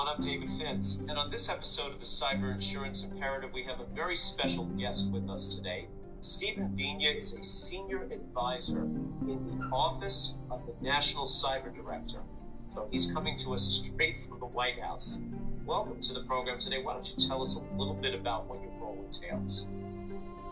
everyone. I'm David Finz. And on this episode of the Cyber Insurance Imperative, we have a very special guest with us today. Stephen Vina is a senior advisor in the Office of the National Cyber Director. So he's coming to us straight from the White House. Welcome to the program today. Why don't you tell us a little bit about what your role entails?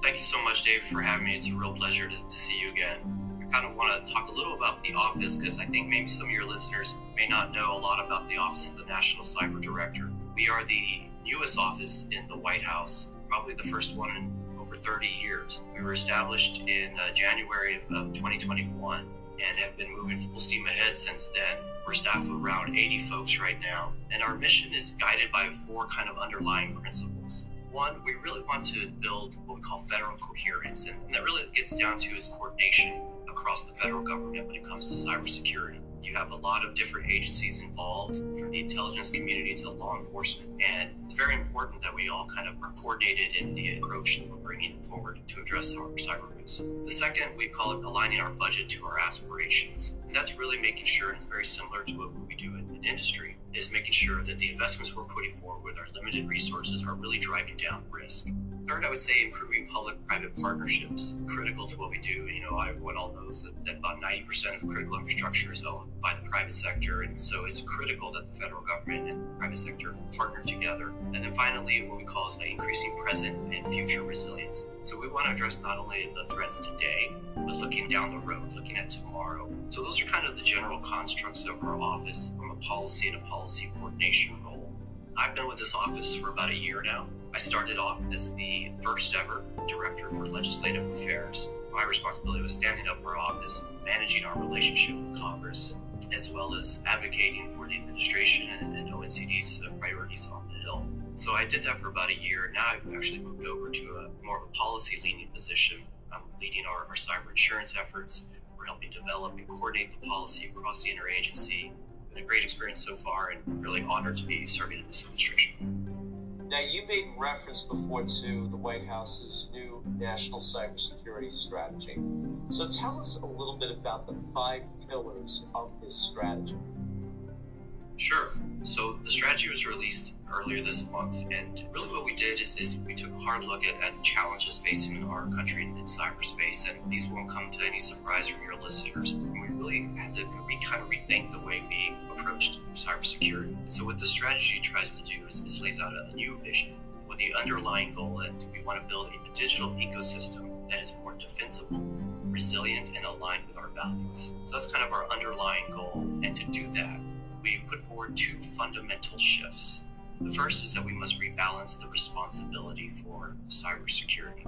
Thank you so much, David, for having me. It's a real pleasure to, to see you again kind of want to talk a little about the office because I think maybe some of your listeners may not know a lot about the Office of the National Cyber Director. We are the newest office in the White House, probably the first one in over 30 years. We were established in uh, January of, of 2021 and have been moving full steam ahead since then. We're staffed with around 80 folks right now, and our mission is guided by four kind of underlying principles. One, we really want to build what we call federal coherence, and that really gets down to is coordination across the federal government when it comes to cybersecurity. You have a lot of different agencies involved, from the intelligence community to law enforcement, and it's very important that we all kind of are coordinated in the approach that we're bringing forward to address our cyber risks. The second, we call it aligning our budget to our aspirations, and that's really making sure, and it's very similar to what we do in, in industry, is making sure that the investments we're putting forward with our limited resources are really driving down risk. Third, I would say improving public-private partnerships, critical to what we do. You know, everyone all knows that, that about 90% of critical infrastructure is owned by the private sector, and so it's critical that the federal government and the private sector partner together. And then finally, what we call is an increasing present and future resilience. So we want to address not only the threats today, but looking down the road, looking at tomorrow. So those are kind of the general constructs of our office from a policy and a policy coordination role. I've been with this office for about a year now. I started off as the first ever director for legislative affairs. My responsibility was standing up our office, managing our relationship with Congress, as well as advocating for the administration and, and ONCD's uh, priorities on the Hill. So I did that for about a year. Now I've actually moved over to a more of a policy leaning position. I'm leading our, our cyber insurance efforts. We're helping develop and coordinate the policy across the interagency. Been a great experience so far and really honored to be serving in this administration. Now, you made reference before to the White House's new national cybersecurity strategy. So, tell us a little bit about the five pillars of this strategy. Sure. So the strategy was released earlier this month, and really what we did is, is we took a hard look at, at challenges facing our country in, cyberspace, and these won't come to any surprise from your listeners. We really had to re, kind of rethink the way we approached cybersecurity. So what the strategy tries to do is, is lays out a, a new vision with the underlying goal that we want to build a digital ecosystem that is more defensible, resilient, and aligned with our values. So that's kind of our underlying goal, and to do that, we put forward two fundamental shifts. The first is that we must rebalance the responsibility for cybersecurity.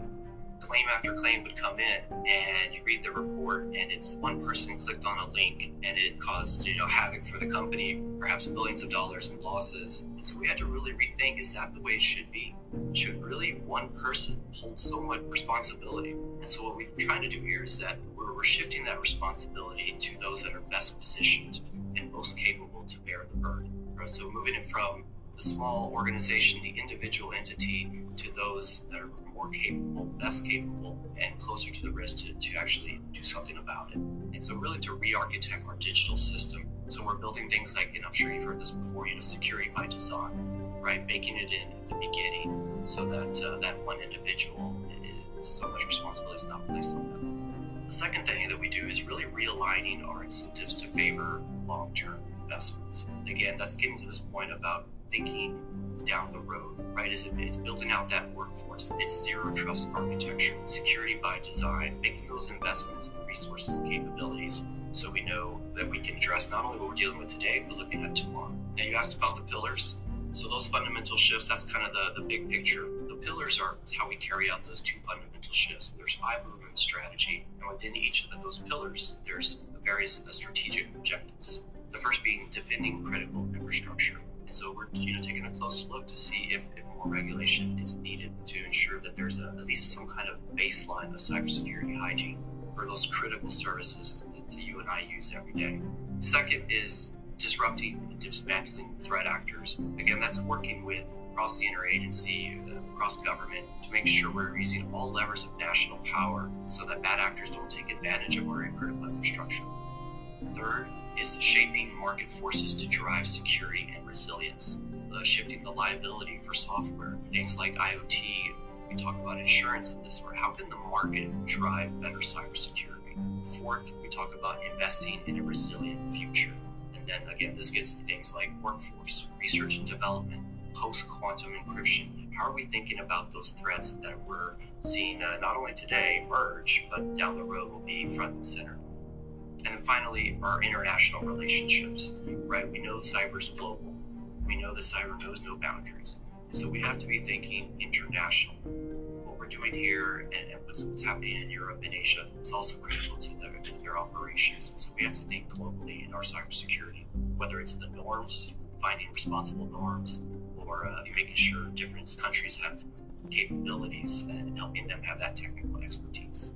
Claim after claim would come in, and you read the report, and it's one person clicked on a link, and it caused you know havoc for the company, perhaps billions of dollars in losses. And so we had to really rethink: is that the way it should be? Should really one person hold so much responsibility? And so what we're trying to do here is that we're, we're shifting that responsibility to those that are best positioned and most capable to bear the burden. Right? So moving it from the small organization, the individual entity, to those that are more capable, best capable, and closer to the risk to, to actually do something about it. And so really to re-architect our digital system. So we're building things like, and I'm sure you've heard this before, you know, security by design, right? Making it in at the beginning so that uh, that one individual is so much responsibility is not placed on them. The second thing that we do is really realigning our incentives to favor long term investments. And again, that's getting to this point about thinking down the road, right? Is it, it's building out that workforce. It's zero trust architecture, security by design, making those investments in resources and capabilities so we know that we can address not only what we're dealing with today, but looking at tomorrow. Now, you asked about the pillars. So, those fundamental shifts, that's kind of the, the big picture. The pillars are how we carry out those two fundamental shifts. There's five of them in strategy, and within each of those pillars, there's various uh, strategic objectives. The first being defending critical infrastructure. And so we're you know taking a close look to see if, if more regulation is needed to ensure that there's a, at least some kind of baseline of cybersecurity hygiene for those critical services that, that you and I use every day. Second is disrupting and dismantling threat actors. Again, that's working with across the interagency, uh, across government, to make sure we're using all levers of national power so that bad actors don't take advantage of our critical infrastructure. Third is shaping market forces to drive security and resilience, uh, shifting the liability for software. Things like IoT, we talk about insurance in this, or how can the market drive better cybersecurity? Fourth, we talk about investing in a resilient future. And then again, this gets to things like workforce, research and development, post quantum encryption. How are we thinking about those threats that we're seeing uh, not only today emerge, but down the road will be front and center? And finally, our international relationships, right? We know cyber is global. We know the cyber knows no boundaries. And so we have to be thinking international. What we're doing here and, and what's, what's, happening in Europe and Asia is also critical to their, to their operations. And so we have to think globally in our cybersecurity, whether it's the norms, finding responsible norms, or uh, making sure different countries have capabilities and helping them have that technical expertise.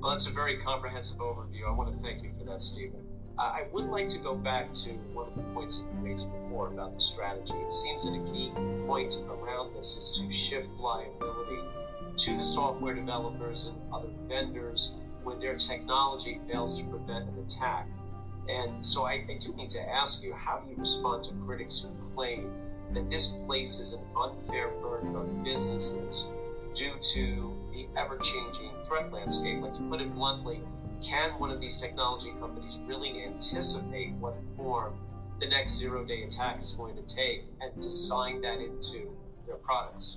Well, that's a very comprehensive overview. I want to thank you for that, Stephen. Uh, I would like to go back to one of the points that you raised before about the strategy. It seems that a key point around this is to shift liability to the software developers and other vendors when their technology fails to prevent an attack. And so I, I do need to ask you, how do you respond to critics who claim that this places an unfair burden on businesses due to the ever changing threat landscape? Like, to put it bluntly, can one of these technology companies really anticipate what form the next zero day attack is going to take and design that into their products?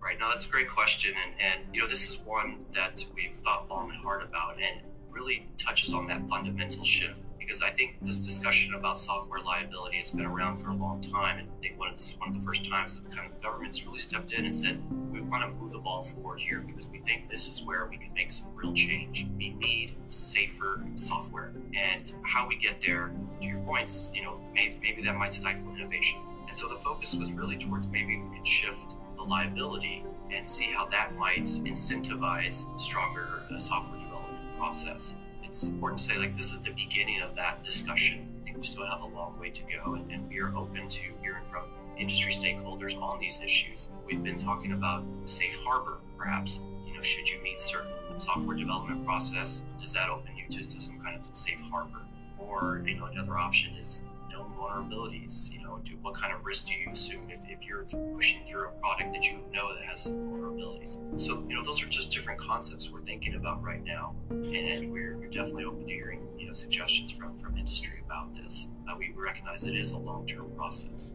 Right now, that's a great question, and, and you know this is one that we've thought long and hard about, and really touches on that fundamental shift because I think this discussion about software liability has been around for a long time. And I think one of this is one of the first times that the kind of government has really stepped in and said, we want to move the ball forward here because we think this is where we can make some real change. We need safer software. And how we get there, to your points, you know, maybe, maybe that might stifle innovation. And so the focus was really towards maybe we could shift the liability and see how that might incentivize stronger uh, software development process it's important to say like this is the beginning of that discussion. I think we still have a long way to go, and, and we are open to hearing from industry stakeholders on these issues. We've been talking about safe harbor, perhaps. You know, should you meet certain software development process, does that open you to, to some kind of safe harbor? Or you know, another option is known vulnerabilities. You know, do, what kind of risk do you assume if, if you're pushing through a product that you know that has some vulnerabilities? So, you know, those are just different concepts we're thinking about right now. And we're, we're definitely open to hearing, you know, suggestions from, from industry about this. Uh, we recognize it is a long-term process.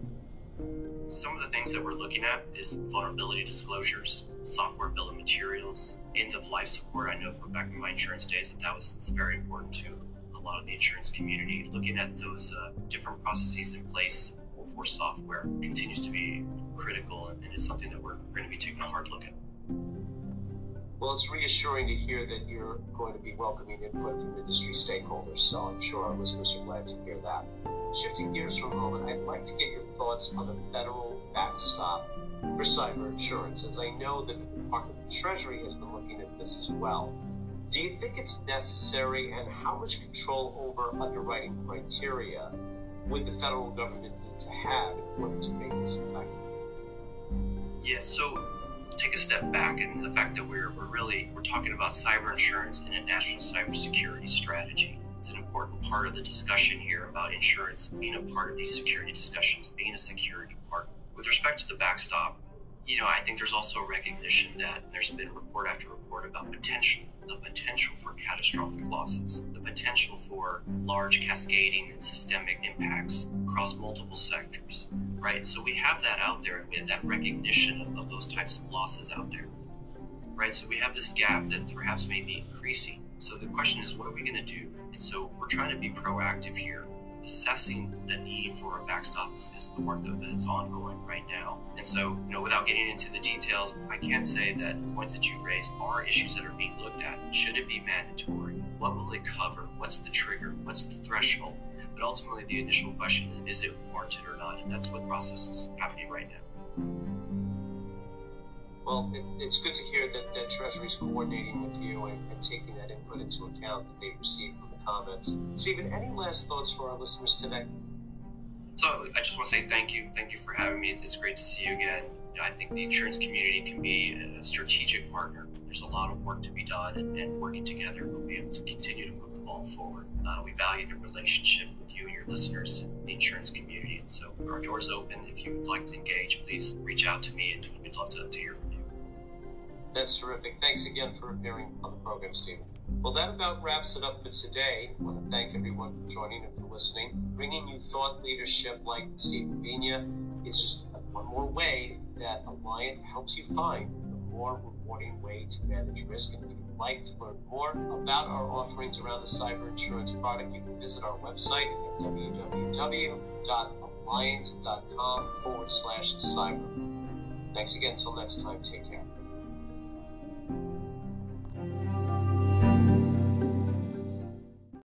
So some of the things that we're looking at is vulnerability disclosures, software bill of materials, end of life support. I know from back in my insurance days that that was very important to lot of the insurance community, looking at those uh, different processes in place for software continues to be critical and, it's something that we're going to be taking a hard look at. Well, it's reassuring to hear that you're going to be welcoming input from industry stakeholders, so I'm sure our listeners are glad to hear that. Shifting gears for a moment, I'd like to get your thoughts on the federal backstop for cyber insurance, as I know that the Department of Treasury has been looking at this as well. Do you think it's necessary, and how much control over underwriting criteria would the federal government need to have in order to make this effective? Yeah, so take a step back and the fact that we're, we're really we're talking about cyber insurance and a national cybersecurity strategy. It's an important part of the discussion here about insurance being a part of these security discussions, being a security part. With respect to the backstop, you know, I think there's also a recognition that there's been report after report about potential the potential for catastrophic losses, the potential for large cascading and systemic impacts across multiple sectors, right? So we have that out there and we have that recognition of, of those types of losses out there, right? So we have this gap that perhaps may be increasing. So the question is, what are we going to do? And so we're trying to be proactive here assessing the need for a backstop is, is the work that's ongoing right now. And so, you know, without getting into the details, I can say that the points that you raise are issues that are being looked at. Should it be mandatory? What will it cover? What's the trigger? What's the threshold? But ultimately, the initial question is, is it warranted or not? And that's what process is happening right now. Well, it, it's good to hear that, that Treasury is coordinating with you and, and taking that input into account that they've received from the comments. Stephen, any last thoughts for our listeners today? So I just want to say thank you. Thank you for having me. It's, it's great to see you again. You know, I think the insurance community can be a strategic partner. There's a lot of work to be done, and, and working together, we'll be able to continue to move the ball forward. Uh, we value the relationship with you and your listeners and the insurance community, and so our door's open. If you would like to engage, please reach out to me, and we'd love to, to hear from you. That's terrific. Thanks again for appearing on the program, Stephen. Well, that about wraps it up for today. I want to thank everyone for joining and for listening. Bringing you thought leadership like Stephen Vina is just one more way that Alliant helps you find more rewarding way to manage risk. And if you'd like to learn more about our offerings around the cyber insurance product, you can visit our website at www.alliant.com forward slash cyber. Thanks again. Until next time, take care.